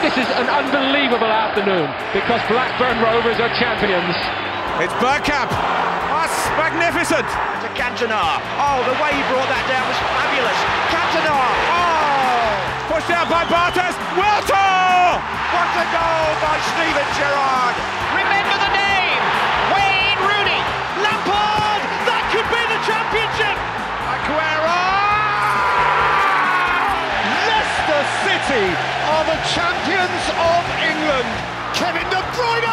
this is an unbelievable afternoon because Blackburn Rovers are champions. It's Bergkamp. That's magnificent. To Cantona. Oh, the way he brought that down was fabulous. Cantona. Oh! Pushed out by Bartes. Wiltor! What a goal by Steven Gerrard. Remember the name. Wayne Rooney. Lampard. That could be the championship. Aguero! Leicester City are the champions of England. Kevin De Bruyne.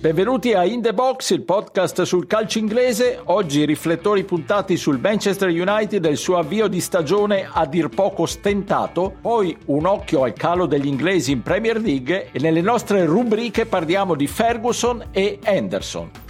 Benvenuti a In The Box, il podcast sul calcio inglese. Oggi riflettori puntati sul Manchester United e il suo avvio di stagione a dir poco stentato, poi un occhio al calo degli inglesi in Premier League e nelle nostre rubriche parliamo di Ferguson e Henderson.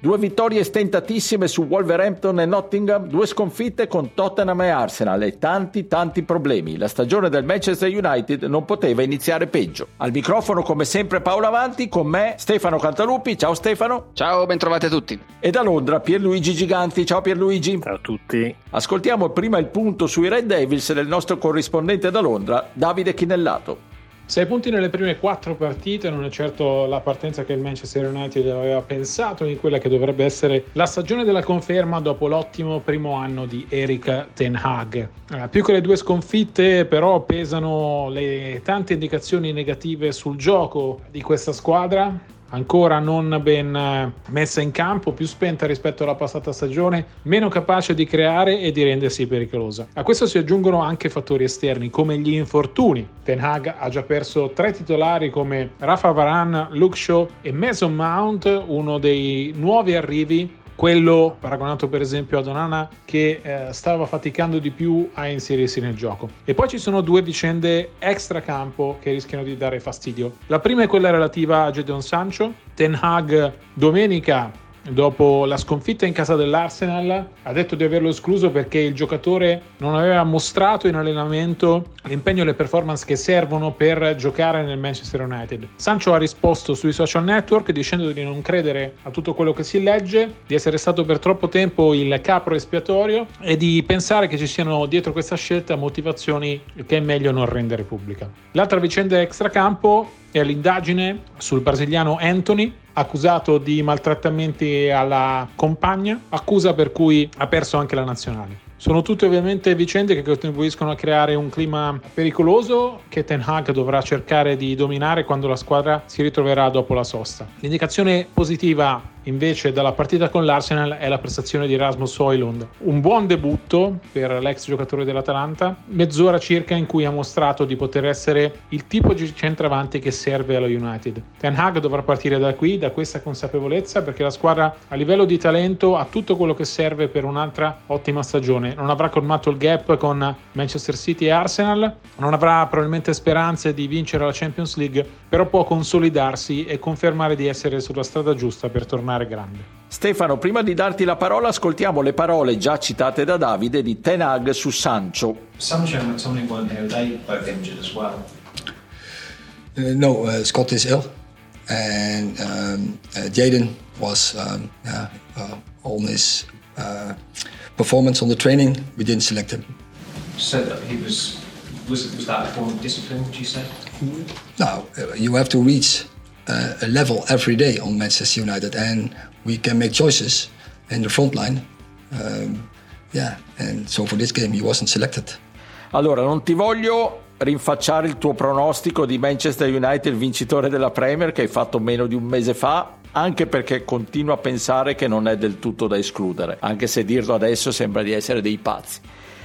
Due vittorie stentatissime su Wolverhampton e Nottingham, due sconfitte con Tottenham e Arsenal e tanti tanti problemi. La stagione del Manchester United non poteva iniziare peggio. Al microfono come sempre Paolo Avanti, con me Stefano Cantalupi. Ciao Stefano. Ciao, bentrovati a tutti. E da Londra Pierluigi Giganti. Ciao Pierluigi. Ciao a tutti. Ascoltiamo prima il punto sui Red Devils del nostro corrispondente da Londra, Davide Chinellato. Sei punti nelle prime quattro partite non è certo la partenza che il Manchester United aveva pensato in quella che dovrebbe essere la stagione della conferma dopo l'ottimo primo anno di Eric Ten Hag. Eh, più che le due sconfitte però pesano le tante indicazioni negative sul gioco di questa squadra ancora non ben eh, messa in campo, più spenta rispetto alla passata stagione, meno capace di creare e di rendersi pericolosa. A questo si aggiungono anche fattori esterni come gli infortuni. Ten Hag ha già perso tre titolari come Rafa Varan, Luke Shaw e Mason Mount, uno dei nuovi arrivi quello paragonato per esempio ad Onana che eh, stava faticando di più a inserirsi nel gioco. E poi ci sono due vicende extra campo che rischiano di dare fastidio. La prima è quella relativa a Jadon Sancho. Ten Hag domenica dopo la sconfitta in casa dell'Arsenal, ha detto di averlo escluso perché il giocatore non aveva mostrato in allenamento l'impegno e le performance che servono per giocare nel Manchester United. Sancho ha risposto sui social network dicendo di non credere a tutto quello che si legge, di essere stato per troppo tempo il capro espiatorio e di pensare che ci siano dietro questa scelta motivazioni che è meglio non rendere pubblica. L'altra vicenda extracampo è l'indagine sul brasiliano Anthony accusato di maltrattamenti alla compagna, accusa per cui ha perso anche la nazionale. Sono tutte ovviamente vicende che contribuiscono a creare un clima pericoloso che Ten Hag dovrà cercare di dominare quando la squadra si ritroverà dopo la sosta. L'indicazione positiva invece dalla partita con l'Arsenal è la prestazione di Rasmus Hoylund. Un buon debutto per l'ex giocatore dell'Atalanta, mezz'ora circa in cui ha mostrato di poter essere il tipo di centravanti che serve allo United. Ten Hag dovrà partire da qui, da questa consapevolezza, perché la squadra a livello di talento ha tutto quello che serve per un'altra ottima stagione. Non avrà colmato il gap con Manchester City e Arsenal, non avrà probabilmente speranze di vincere la Champions League, però può consolidarsi e confermare di essere sulla strada giusta per tornare mare grande. Stefano, prima di darti la parola, ascoltiamo le parole già citate da Davide di Tenag su Sancho. Sancho and Tony weren't here, they both injured as well. Uh, no, uh, Scott is ill, and um, uh, Jaden was um, yeah, uh, on his uh, performance on the training. We didn't select him. So that he was was was that a form of discipline? Would you say? No, uh, you have to reach uh, level every day on Manchester United, and we can make choices in the front line. Um, yeah, and so for this game he wasn't selected. Allora, non ti voglio rinfacciare il tuo pronostico di Manchester United vincitore della Premier che hai fatto meno di un mese fa, anche perché continuo a pensare che non è del tutto da escludere, anche se dirlo adesso sembra di essere dei pazzi.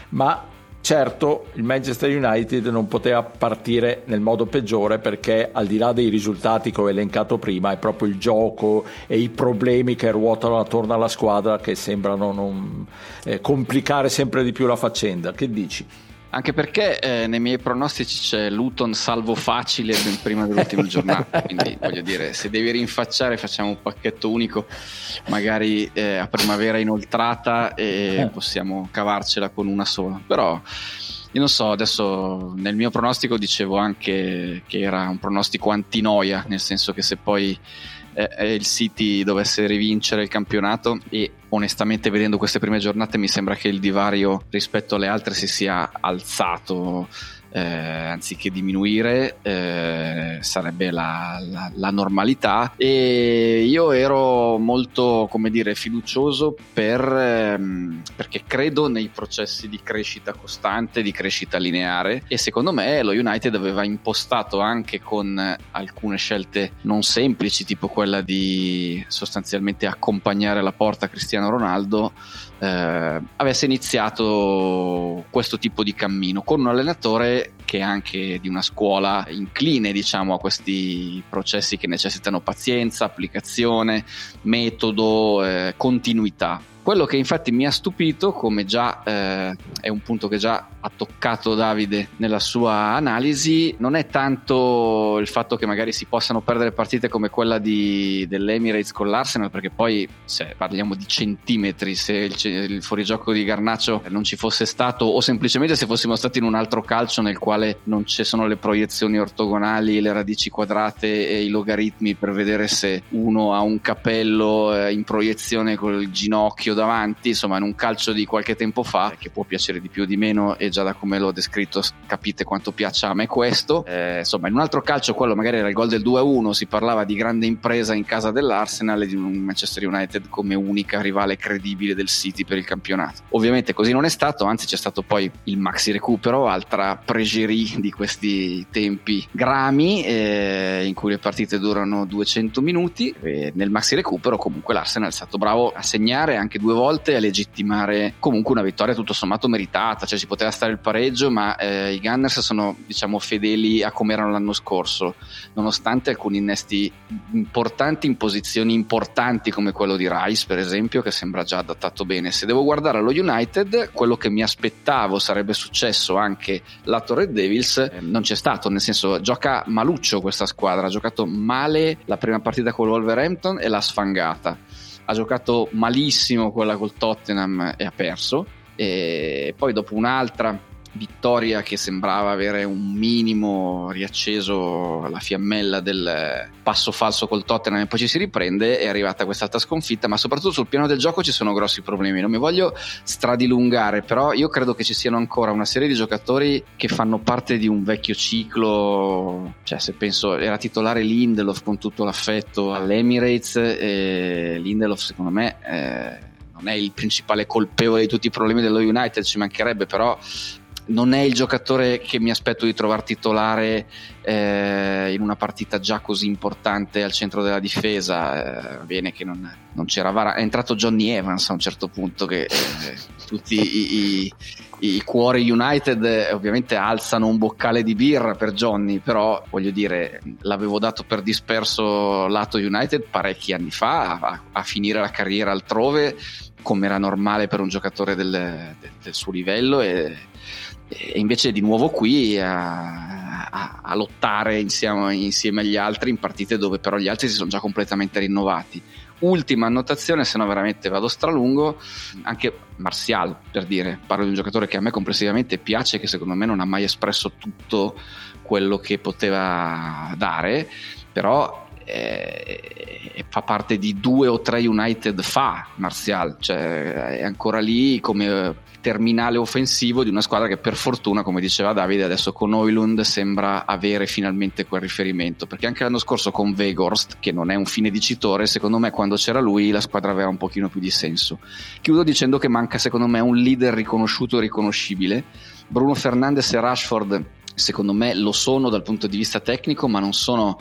Ma Certo, il Manchester United non poteva partire nel modo peggiore perché al di là dei risultati che ho elencato prima è proprio il gioco e i problemi che ruotano attorno alla squadra che sembrano non, eh, complicare sempre di più la faccenda. Che dici? Anche perché eh, nei miei pronostici c'è Luton salvo facile ben prima dell'ultima giornata. Quindi voglio dire, se devi rinfacciare, facciamo un pacchetto unico, magari eh, a primavera inoltrata e eh. possiamo cavarcela con una sola. Però io non so, adesso nel mio pronostico dicevo anche che era un pronostico antinoia, nel senso che se poi eh, il City dovesse rivincere il campionato e onestamente vedendo queste prime giornate mi sembra che il divario rispetto alle altre si sia alzato eh, anziché diminuire eh, sarebbe la, la, la, normalità. E io ero molto come dire fiducioso per, ehm, perché credo nei processi di crescita costante di crescita lineare. E secondo me lo United aveva impostato anche con alcune scelte non semplici tipo quella di sostanzialmente accompagnare la porta a Cristiano Ronaldo eh, avesse iniziato questo tipo di cammino con un allenatore che è anche di una scuola incline diciamo a questi processi che necessitano pazienza, applicazione, metodo, eh, continuità. Quello che infatti mi ha stupito, come già eh, è un punto che già ha toccato Davide nella sua analisi, non è tanto il fatto che magari si possano perdere partite come quella di, dell'Emirates con l'Arsenal, perché poi se parliamo di centimetri, se il, il fuorigioco di Garnaccio non ci fosse stato, o semplicemente se fossimo stati in un altro calcio nel quale non ci sono le proiezioni ortogonali, le radici quadrate e i logaritmi per vedere se uno ha un capello eh, in proiezione col ginocchio davanti, insomma in un calcio di qualche tempo fa, che può piacere di più o di meno e già da come l'ho descritto capite quanto piaccia a me questo. Eh, insomma in un altro calcio, quello magari era il gol del 2-1, si parlava di grande impresa in casa dell'Arsenal e di un Manchester United come unica rivale credibile del City per il campionato. Ovviamente così non è stato, anzi c'è stato poi il maxi recupero, altra pregerie di questi tempi grami eh, in cui le partite durano 200 minuti e nel maxi recupero comunque l'Arsenal è stato bravo a segnare anche due volte a legittimare comunque una vittoria tutto sommato meritata, cioè si poteva stare il pareggio, ma eh, i Gunners sono diciamo fedeli a come erano l'anno scorso, nonostante alcuni innesti importanti in posizioni importanti come quello di Rice per esempio, che sembra già adattato bene. Se devo guardare allo United, quello che mi aspettavo sarebbe successo anche lato Red Devils, eh, non c'è stato, nel senso gioca maluccio questa squadra, ha giocato male la prima partita con Wolverhampton e l'ha sfangata ha giocato malissimo quella col Tottenham e ha perso. E poi dopo un'altra vittoria che sembrava avere un minimo riacceso la fiammella del passo falso col Tottenham e poi ci si riprende è arrivata quest'altra sconfitta ma soprattutto sul piano del gioco ci sono grossi problemi. Non mi voglio stradilungare però io credo che ci siano ancora una serie di giocatori che fanno parte di un vecchio ciclo. Cioè se penso era titolare Lindelof con tutto l'affetto all'Emirates e Lindelof secondo me eh, non è il principale colpevole di tutti i problemi dello United, ci mancherebbe, però non è il giocatore che mi aspetto di trovare titolare eh, in una partita già così importante al centro della difesa. Eh, bene che non, non, c'era Vara. È entrato Johnny Evans a un certo punto che eh, tutti i, i, i, cuori United eh, ovviamente alzano un boccale di birra per Johnny, però voglio dire, l'avevo dato per disperso lato United parecchi anni fa a, a finire la carriera altrove come era normale per un giocatore del, del, del suo livello e e invece di nuovo qui a, a, a lottare insieme, insieme, agli altri in partite dove però gli altri si sono già completamente rinnovati. Ultima annotazione, se no veramente vado stralungo, anche Martial per dire, parlo di un giocatore che a me complessivamente piace, che secondo me non ha mai espresso tutto quello che poteva dare, però eh, fa parte di due o tre United fa Martial, cioè è ancora lì come terminale offensivo di una squadra che per fortuna, come diceva Davide, adesso con Oilund sembra avere finalmente quel riferimento, perché anche l'anno scorso con Vegorst, che non è un fine dicitore, secondo me quando c'era lui la squadra aveva un pochino più di senso. Chiudo dicendo che manca secondo me un leader riconosciuto e riconoscibile. Bruno Fernandes e Rashford secondo me lo sono dal punto di vista tecnico, ma non sono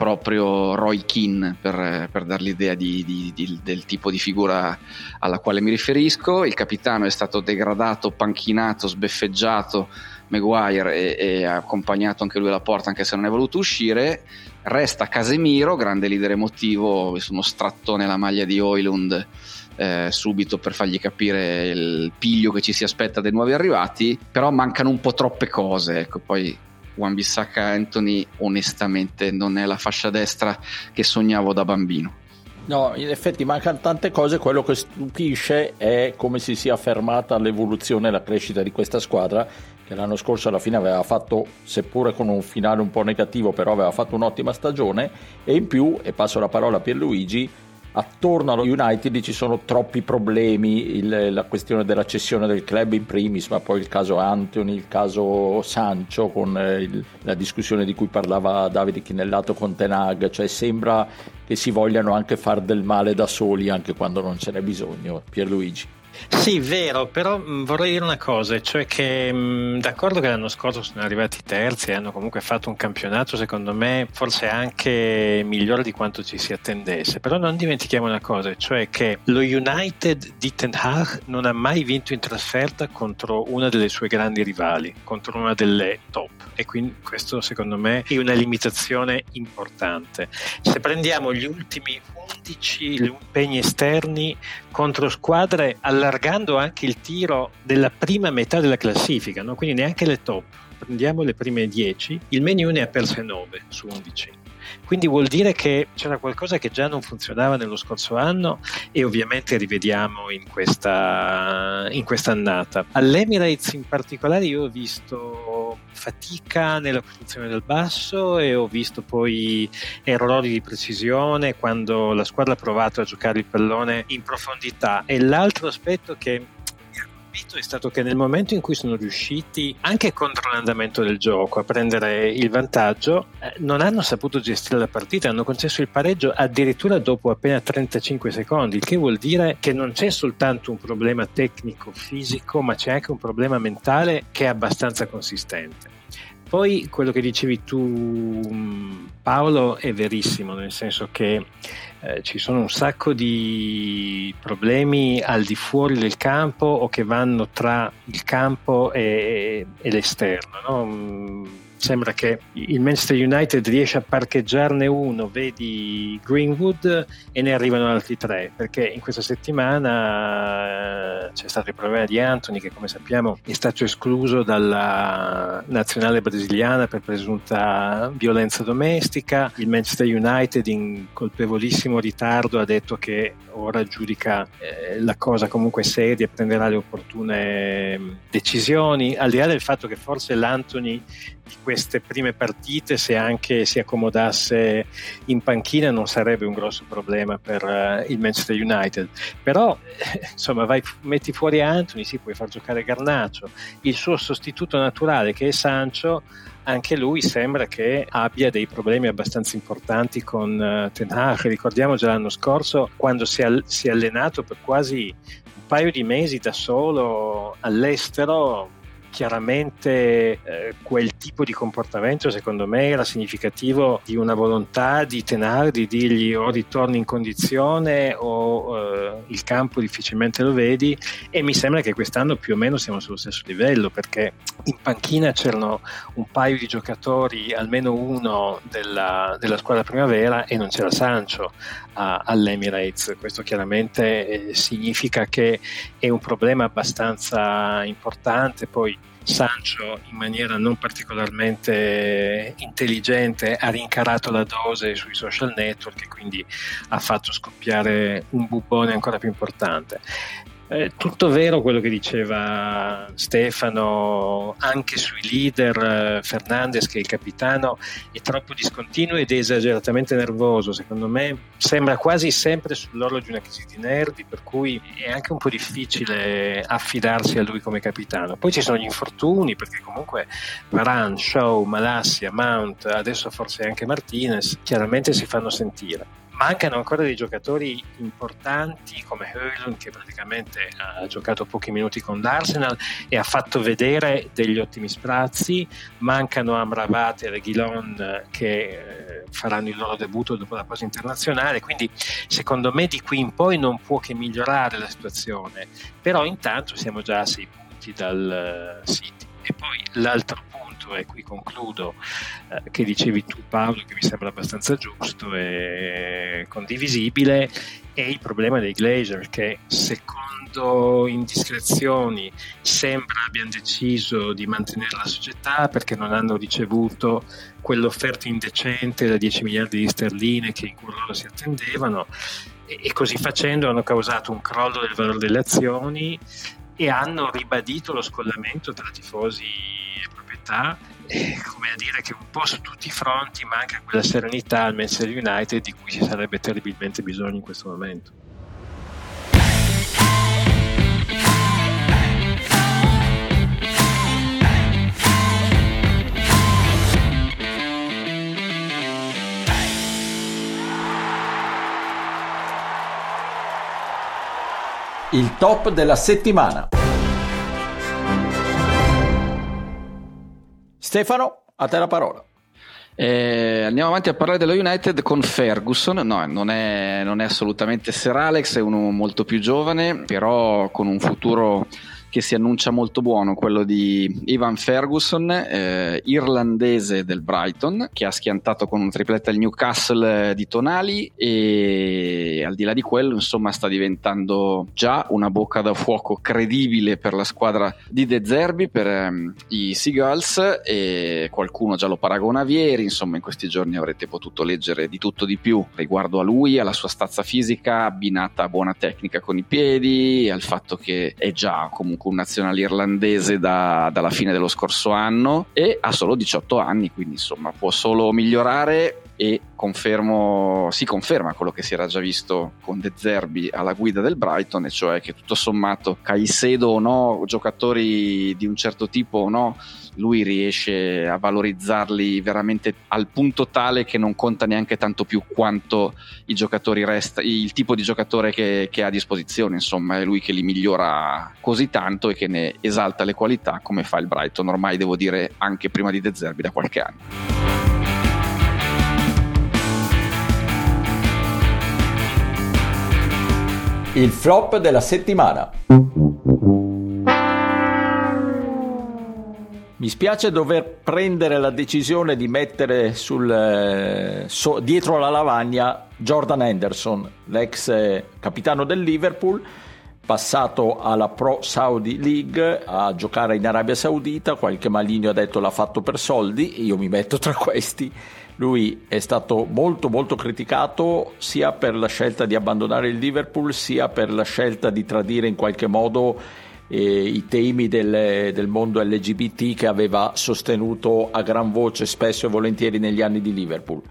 proprio Roy Keane per, per dar l'idea di, di, di, del tipo di figura alla quale mi riferisco. Il capitano è stato degradato, panchinato, sbeffeggiato. Maguire e, ha accompagnato anche lui alla porta anche se non è voluto uscire resta Casemiro grande leader emotivo uno strattone la maglia di Oilund eh, subito per fargli capire il piglio che ci si aspetta dei nuovi arrivati, però mancano un po' troppe cose, ecco, poi Wan Bissaka Anthony onestamente non è la fascia destra che sognavo da bambino. No, in effetti mancano tante cose, quello che stupisce è come si sia fermata l'evoluzione e la crescita di questa squadra che l'anno scorso alla fine aveva fatto, seppure con un finale un po' negativo, però aveva fatto un'ottima stagione e in più, e passo la parola a Pierluigi, attorno allo United ci sono troppi problemi, il, la questione della cessione del club in primis, ma poi il caso Anthony, il caso Sancho con eh, il, la discussione di cui parlava Davide Chinellato con Tenag, cioè sembra che si vogliano anche far del male da soli anche quando non ce n'è bisogno. Pierluigi. Sì, vero, però mh, vorrei dire una cosa, cioè che mh, d'accordo che l'anno scorso sono arrivati terzi e hanno comunque fatto un campionato, secondo me, forse anche migliore di quanto ci si attendesse, però non dimentichiamo una cosa, cioè che lo United di Ten Hag non ha mai vinto in trasferta contro una delle sue grandi rivali, contro una delle top e quindi questo secondo me è una limitazione importante. Se prendiamo gli ultimi 11 impegni esterni contro squadre allargando anche il tiro della prima metà della classifica, no? quindi neanche le top. Prendiamo le prime 10, il menu ne ha perse 9 su 11. Quindi vuol dire che c'era qualcosa che già non funzionava nello scorso anno e ovviamente rivediamo in questa, in questa annata. All'Emirates in particolare io ho visto fatica nella costruzione del basso e ho visto poi errori di precisione quando la squadra ha provato a giocare il pallone in profondità. E l'altro aspetto che colpito è stato che nel momento in cui sono riusciti, anche contro l'andamento del gioco, a prendere il vantaggio, eh, non hanno saputo gestire la partita, hanno concesso il pareggio addirittura dopo appena 35 secondi, il che vuol dire che non c'è soltanto un problema tecnico-fisico, ma c'è anche un problema mentale che è abbastanza consistente. Poi quello che dicevi tu, Paolo, è verissimo, nel senso che eh, ci sono un sacco di problemi al di fuori del campo o che vanno tra il campo e, e l'esterno. No? Sembra che il Manchester United riesce a parcheggiarne uno, vedi Greenwood, e ne arrivano altri tre, perché in questa settimana eh, c'è stato il problema di Anthony, che come sappiamo è stato escluso dalla nazionale brasiliana per presunta violenza domestica. Il Manchester United, in colpevolissimo ritardo, ha detto che ora giudica eh, la cosa comunque seria e prenderà le opportune decisioni, al di là del fatto che forse l'Anthony di queste prime partite, se anche si accomodasse in panchina, non sarebbe un grosso problema per uh, il Manchester United. Però, eh, insomma, vai, metti fuori Anthony, si puoi far giocare Garnacio, il suo sostituto naturale che è Sancho. Anche lui sembra che abbia dei problemi abbastanza importanti con uh, Ten Hag. Ricordiamo già l'anno scorso quando si è, si è allenato per quasi un paio di mesi da solo all'estero chiaramente eh, quel tipo di comportamento secondo me era significativo di una volontà di Tenar di dirgli o ritorni in condizione o eh, il campo difficilmente lo vedi e mi sembra che quest'anno più o meno siamo sullo stesso livello perché in panchina c'erano un paio di giocatori, almeno uno della, della squadra primavera e non c'era Sancho a, all'Emirates. Questo chiaramente eh, significa che è un problema abbastanza importante. Poi Sancho in maniera non particolarmente intelligente ha rincarato la dose sui social network e quindi ha fatto scoppiare un bubone ancora più importante. È tutto vero quello che diceva Stefano anche sui leader, Fernandez che è il capitano è troppo discontinuo ed esageratamente nervoso, secondo me sembra quasi sempre sull'orlo di una crisi di nervi, per cui è anche un po' difficile affidarsi a lui come capitano. Poi ci sono gli infortuni perché comunque Varan, Shaw, Malassia, Mount, adesso forse anche Martinez, chiaramente si fanno sentire mancano ancora dei giocatori importanti come Höylund che praticamente ha giocato pochi minuti con l'Arsenal e ha fatto vedere degli ottimi sprazzi. Mancano Amrabat e Reguilon che eh, faranno il loro debutto dopo la pausa internazionale. Quindi secondo me di qui in poi non può che migliorare la situazione. Però intanto siamo già a sei punti dal uh, City. E poi l'altro punto punto, e qui concludo, eh, che dicevi tu Paolo, che mi sembra abbastanza giusto e condivisibile, è il problema dei Glazer, che secondo indiscrezioni sembra abbiano deciso di mantenere la società perché non hanno ricevuto quell'offerta indecente da 10 miliardi di sterline che in cui loro si attendevano e così facendo hanno causato un crollo del valore delle azioni e hanno ribadito lo scollamento tra tifosi e proprietà, e, come a dire che un po' su tutti i fronti manca quella serenità al Manchester United di cui ci sarebbe terribilmente bisogno in questo momento. il top della settimana. Stefano, a te la parola. Eh, andiamo avanti a parlare dello United con Ferguson. No, non è, non è assolutamente Sir Alex, è uno molto più giovane, però con un futuro che si annuncia molto buono, quello di Ivan Ferguson, eh, irlandese del Brighton, che ha schiantato con un tripletta il Newcastle di Tonali e al di là di quello, insomma, sta diventando già una bocca da fuoco credibile per la squadra di De Zerbi, per ehm, i Seagulls e qualcuno già lo paragona a Vieri, insomma, in questi giorni avrete potuto leggere di tutto di più riguardo a lui, alla sua stazza fisica abbinata a buona tecnica con i piedi, al fatto che è già comunque comunque un nazionale irlandese da, dalla fine dello scorso anno e ha solo 18 anni, quindi insomma può solo migliorare e confermo, si conferma quello che si era già visto con De Zerbi alla guida del Brighton, e cioè che tutto sommato Caicedo o no, giocatori di un certo tipo o no, lui riesce a valorizzarli veramente al punto tale che non conta neanche tanto più quanto i giocatori resta, il tipo di giocatore che, che ha a disposizione, insomma è lui che li migliora così tanto e che ne esalta le qualità come fa il Brighton, ormai devo dire anche prima di De Zerbi da qualche anno. Il flop della settimana. Mi spiace dover prendere la decisione di mettere sul, eh, so, dietro la lavagna Jordan Henderson, l'ex eh, capitano del Liverpool, passato alla Pro Saudi League a giocare in Arabia Saudita, qualche maligno ha detto l'ha fatto per soldi, io mi metto tra questi. Lui è stato molto molto criticato sia per la scelta di abbandonare il Liverpool sia per la scelta di tradire in qualche modo eh, i temi del, del, mondo LGBT che aveva sostenuto a gran voce spesso e volentieri negli anni di Liverpool.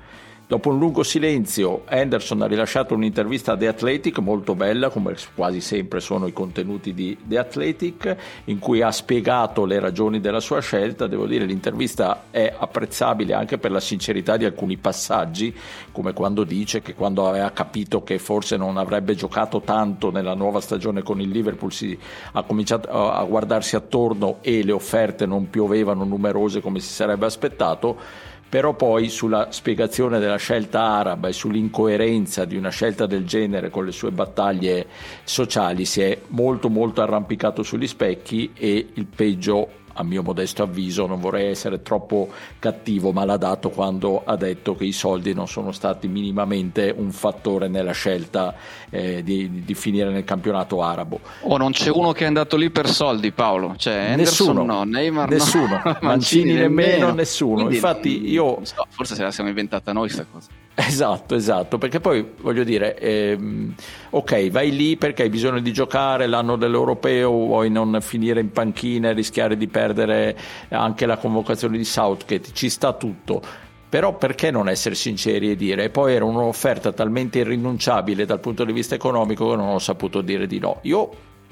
Dopo un lungo silenzio, Anderson ha rilasciato un'intervista a The Athletic, molto bella, come quasi sempre sono i contenuti di The Athletic, in cui ha spiegato le ragioni della sua scelta. Devo dire, l'intervista è apprezzabile anche per la sincerità di alcuni passaggi, come quando dice che quando aveva capito che forse non avrebbe giocato tanto nella nuova stagione con il Liverpool, si, ha cominciato a guardarsi attorno e le offerte non piovevano numerose come si sarebbe aspettato però poi sulla spiegazione della scelta araba e sull'incoerenza di una scelta del genere con le sue battaglie sociali si è molto molto arrampicato sugli specchi e il peggio a mio modesto avviso, non vorrei essere troppo cattivo, ma l'ha dato quando ha detto che i soldi non sono stati minimamente un fattore nella scelta eh, di, di, finire nel campionato arabo. Oh, non c'è uno che è andato lì per soldi, Paolo. Cioè, nessuno, no, Neymar nessuno, no. Mancini, Mancini nemmeno, nemmeno, nessuno. Quindi, Infatti io... So, forse se la siamo inventata noi questa cosa. Esatto, esatto, perché poi voglio dire, ehm, ok, vai lì perché hai bisogno di giocare l'anno dell'europeo, vuoi non finire in panchina e rischiare di perdere anche la convocazione di Southgate, ci sta tutto. Però perché non essere sinceri e dire? E poi era un'offerta talmente irrinunciabile dal punto di vista economico che non ho saputo dire di no. Io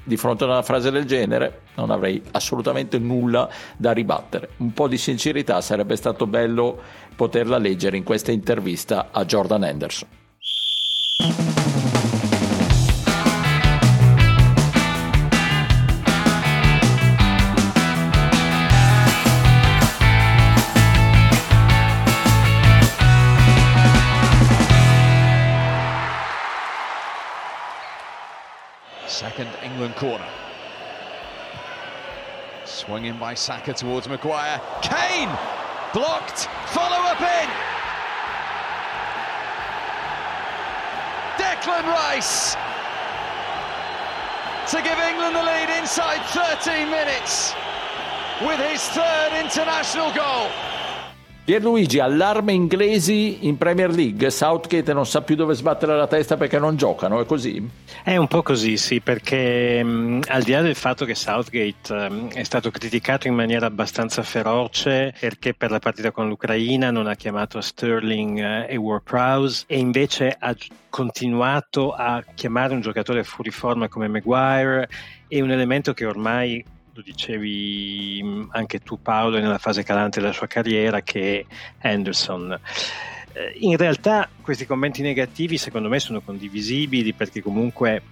di fronte a una frase del genere non avrei assolutamente nulla da ribattere. Un po' di sincerità sarebbe stato bello poterla leggere in questa intervista a Jordan Henderson. Second England corner. Swung in by Saka towards Maguire. Kane! Blocked! Follow up in! Declan Rice! To give England the lead inside 13 minutes with his third international goal. Pierluigi, allarme inglesi in Premier League. Southgate non sa più dove sbattere la testa perché non giocano, è così? È un po' così, sì, perché mh, al di là del fatto che Southgate mh, è stato criticato in maniera abbastanza feroce perché per la partita con l'Ucraina non ha chiamato Sterling eh, e Ward-Prowse e invece ha continuato a chiamare un giocatore fuori forma come Maguire è un elemento che ormai lo dicevi anche tu Paolo nella fase calante della sua carriera che è Anderson in realtà questi commenti negativi secondo me sono condivisibili perché comunque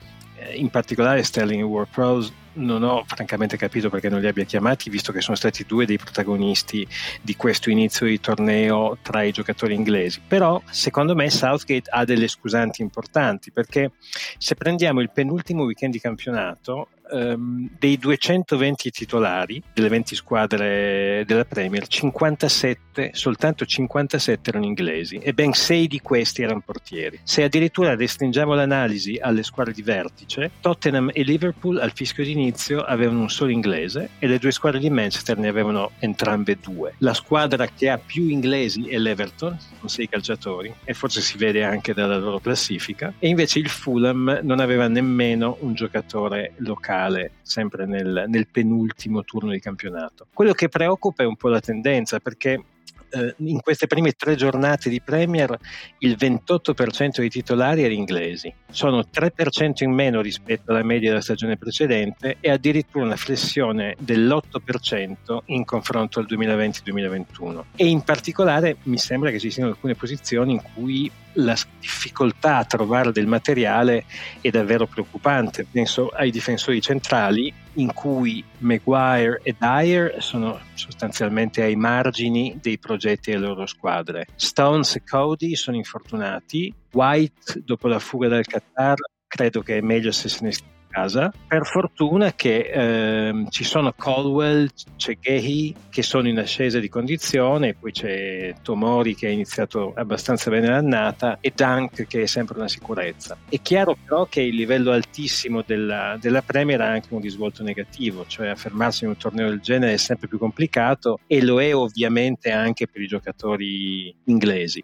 in particolare Sterling e Ward Prowse non ho francamente capito perché non li abbia chiamati, visto che sono stati due dei protagonisti di questo inizio di torneo tra i giocatori inglesi. Però, secondo me, Southgate ha delle scusanti importanti, perché se prendiamo il penultimo weekend di campionato, Um, dei 220 titolari delle 20 squadre della Premier, 57, soltanto 57 erano inglesi e ben 6 di questi erano portieri. Se addirittura restringiamo l'analisi alle squadre di vertice, Tottenham e Liverpool al fischio d'inizio avevano un solo inglese e le due squadre di Manchester ne avevano entrambe due. La squadra che ha più inglesi è l'Everton, con 6 calciatori, e forse si vede anche dalla loro classifica, e invece il Fulham non aveva nemmeno un giocatore locale sempre nel, nel, penultimo turno di campionato. Quello che preoccupa è un po' la tendenza perché eh, in queste prime tre giornate di Premier il 28% dei titolari era inglesi, sono 3% in meno rispetto alla media della stagione precedente e addirittura una flessione dell'8% in confronto al 2020-2021. E in particolare mi sembra che ci siano alcune posizioni in cui la difficoltà a trovare del materiale è davvero preoccupante. Penso ai difensori centrali in cui Maguire e Dyer sono sostanzialmente ai margini dei progetti delle loro squadre. Stones e Cody sono infortunati. White, dopo la fuga dal Qatar, credo che è meglio se se ne stia casa. Per fortuna che ehm, ci sono Colwell, c'è Gehi che sono in ascesa di condizione, poi c'è Tomori che ha iniziato abbastanza bene l'annata e Dunk che è sempre una sicurezza. È chiaro però che il livello altissimo della, della Premier ha anche un risvolto negativo, cioè affermarsi in un torneo del genere è sempre più complicato e lo è ovviamente anche per i giocatori inglesi.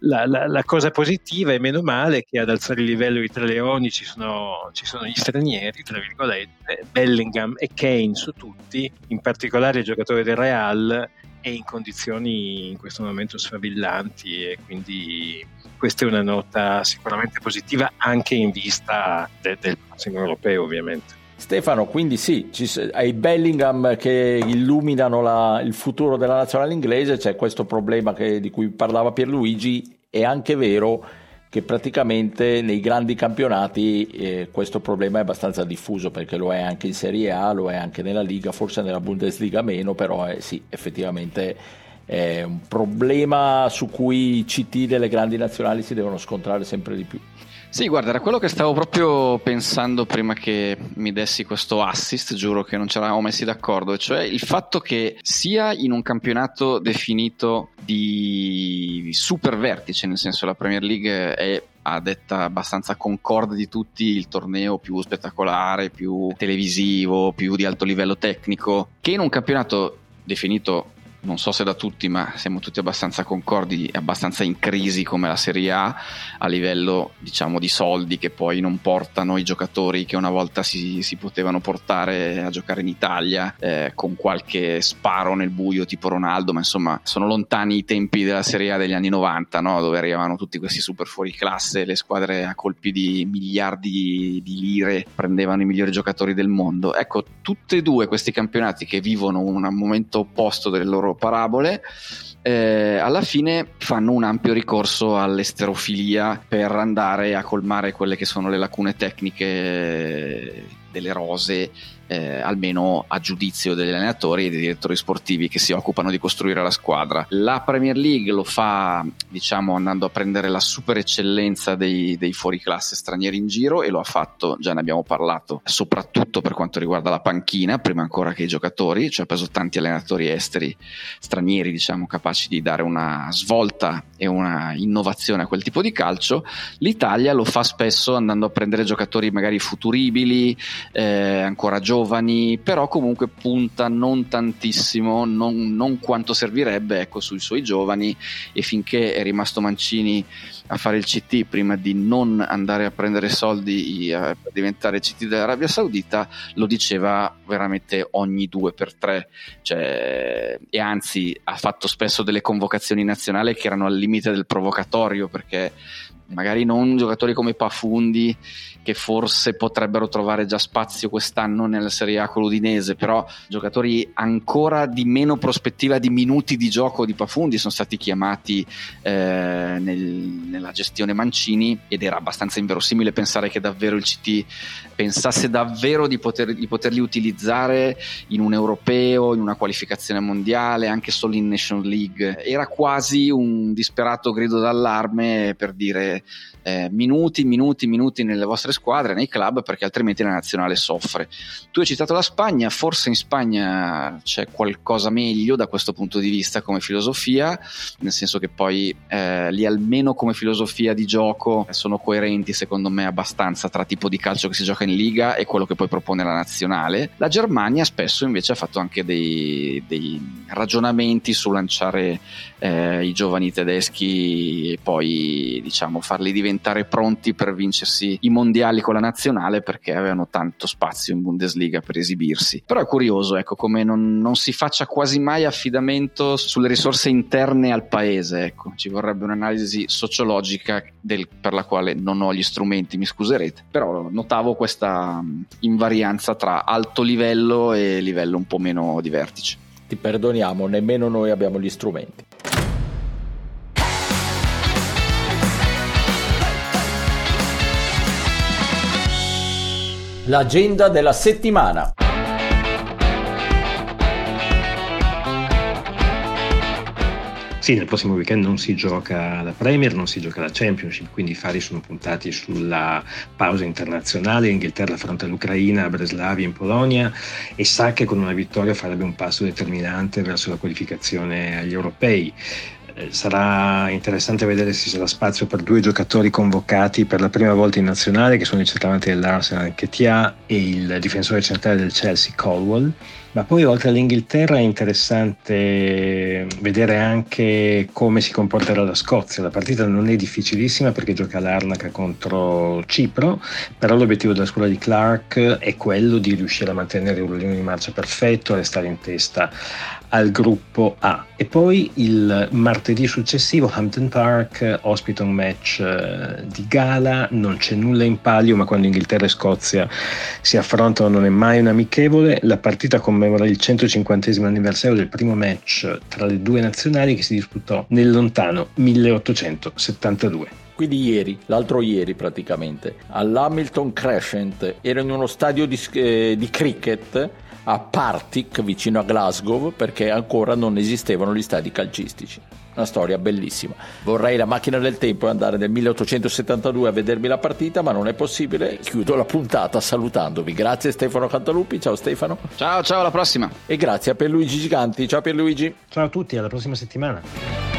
La, la, la, cosa positiva e meno male che ad alzare il livello di tre leoni ci sono, ci sono, gli stranieri, tra virgolette, Bellingham e Kane su tutti, in particolare il giocatore del Real è in condizioni in questo momento sfavillanti e quindi questa è una nota sicuramente positiva anche in vista de, del prossimo europeo ovviamente. Stefano, quindi sì, ci, ai Bellingham che illuminano la, il futuro della nazionale inglese c'è questo problema che, di cui parlava Pierluigi, è anche vero che praticamente nei grandi campionati eh, questo problema è abbastanza diffuso perché lo è anche in Serie A, lo è anche nella Liga, forse nella Bundesliga meno, però è, sì, effettivamente è un problema su cui i CT delle grandi nazionali si devono scontrare sempre di più. Sì, guarda, era quello che stavo proprio pensando prima che mi dessi questo assist, giuro che non ci eravamo messi d'accordo, cioè il fatto che sia in un campionato definito di super vertice, nel senso la Premier League è a detta abbastanza concorde di tutti il torneo più spettacolare, più televisivo, più di alto livello tecnico, che in un campionato definito non so se da tutti, ma siamo tutti abbastanza concordi, abbastanza in crisi come la Serie A a livello diciamo di soldi che poi non portano i giocatori che una volta si, si potevano portare a giocare in Italia eh, con qualche sparo nel buio tipo Ronaldo, ma insomma sono lontani i tempi della Serie A degli anni 90 no? dove arrivavano tutti questi super fuori classe, le squadre a colpi di miliardi di lire prendevano i migliori giocatori del mondo. Ecco, tutti e due questi campionati che vivono un momento opposto delle loro parabole, eh, alla fine fanno un ampio ricorso all'esterofilia per andare a colmare quelle che sono le lacune tecniche delle rose eh, almeno a giudizio degli allenatori e dei direttori sportivi che si occupano di costruire la squadra. La Premier League lo fa, diciamo, andando a prendere la super eccellenza dei, dei fuoriclasse stranieri in giro e lo ha fatto, già ne abbiamo parlato, soprattutto per quanto riguarda la panchina, prima ancora che i giocatori, cioè ha preso tanti allenatori esteri stranieri, diciamo, capaci di dare una svolta e una innovazione a quel tipo di calcio. L'Italia lo fa spesso andando a prendere giocatori magari futuribili, eh, ancora giovani, però comunque punta non tantissimo, non, non quanto servirebbe ecco, sui suoi giovani. E finché è rimasto Mancini a fare il CT prima di non andare a prendere soldi eh, per diventare CT dell'Arabia Saudita lo diceva veramente ogni due per tre. Cioè, e anzi ha fatto spesso delle convocazioni nazionali che erano al limite del provocatorio perché magari non giocatori come Pafundi che forse potrebbero trovare già spazio quest'anno nella Serie A con l'Udinese, però giocatori ancora di meno prospettiva di minuti di gioco di Pafundi sono stati chiamati eh, nel, nella gestione Mancini ed era abbastanza inverosimile pensare che davvero il CT pensasse davvero di, poter, di poterli utilizzare in un europeo, in una qualificazione mondiale, anche solo in Nation League. Era quasi un disperato grido d'allarme per dire eh, minuti, minuti, minuti nelle vostre squadre, nei club, perché altrimenti la nazionale soffre. Tu hai citato la Spagna, forse in Spagna c'è qualcosa meglio da questo punto di vista come filosofia, nel senso che poi eh, lì almeno come filosofia di gioco sono coerenti secondo me abbastanza tra tipo di calcio che si gioca in Liga e quello che poi propone la nazionale. La Germania spesso invece ha fatto anche dei, dei ragionamenti su lanciare eh, i giovani tedeschi e poi diciamo farli diventare pronti per vincersi i mondiali con la nazionale perché avevano tanto spazio in Bundesliga per esibirsi. Però è curioso, ecco, come non, non si faccia quasi mai affidamento sulle risorse interne al paese, ecco. Ci vorrebbe un'analisi sociologica del, per la quale non ho gli strumenti, mi scuserete, però notavo questa invarianza tra alto livello e livello un po' meno di vertice. Ti perdoniamo, nemmeno noi abbiamo gli strumenti. L'agenda della settimana. Sì, nel prossimo weekend non si gioca la Premier, non si gioca la Championship, quindi i fari sono puntati sulla pausa internazionale. Inghilterra affronta l'Ucraina, Breslavia in Polonia e sa che con una vittoria farebbe un passo determinante verso la qualificazione agli europei sarà interessante vedere se sarà spazio per due giocatori convocati per la prima volta in nazionale, che sono il centravanti dell'Arsenal Ketia e il difensore centrale del Chelsea Colwell. Ma poi oltre all'Inghilterra è interessante vedere anche come si comporterà la Scozia. La partita non è difficilissima perché gioca l'Arnaca contro Cipro, però l'obiettivo della scuola di Clark è quello di riuscire a mantenere un ruolino di marcia perfetto, restare in testa al gruppo A. E poi il martedì successivo Hampton Park ospita un match eh, di gala, non c'è nulla in palio, ma quando Inghilterra e Scozia si affrontano non è mai un amichevole. La partita commemora il 150 anniversario del primo match tra le due nazionali che si disputò nel lontano 1872 quindi ieri, l'altro ieri praticamente, all'Hamilton Crescent, ero in uno stadio di, eh, di cricket a Partick vicino a Glasgow perché ancora non esistevano gli stadi calcistici. Una storia bellissima. Vorrei la macchina del tempo e andare nel 1872 a vedermi la partita, ma non è possibile. Chiudo la puntata salutandovi. Grazie Stefano Cantalupi, ciao Stefano. Ciao, ciao, alla prossima. E grazie a Pierluigi Giganti. Ciao Pierluigi. Ciao a tutti, alla prossima settimana.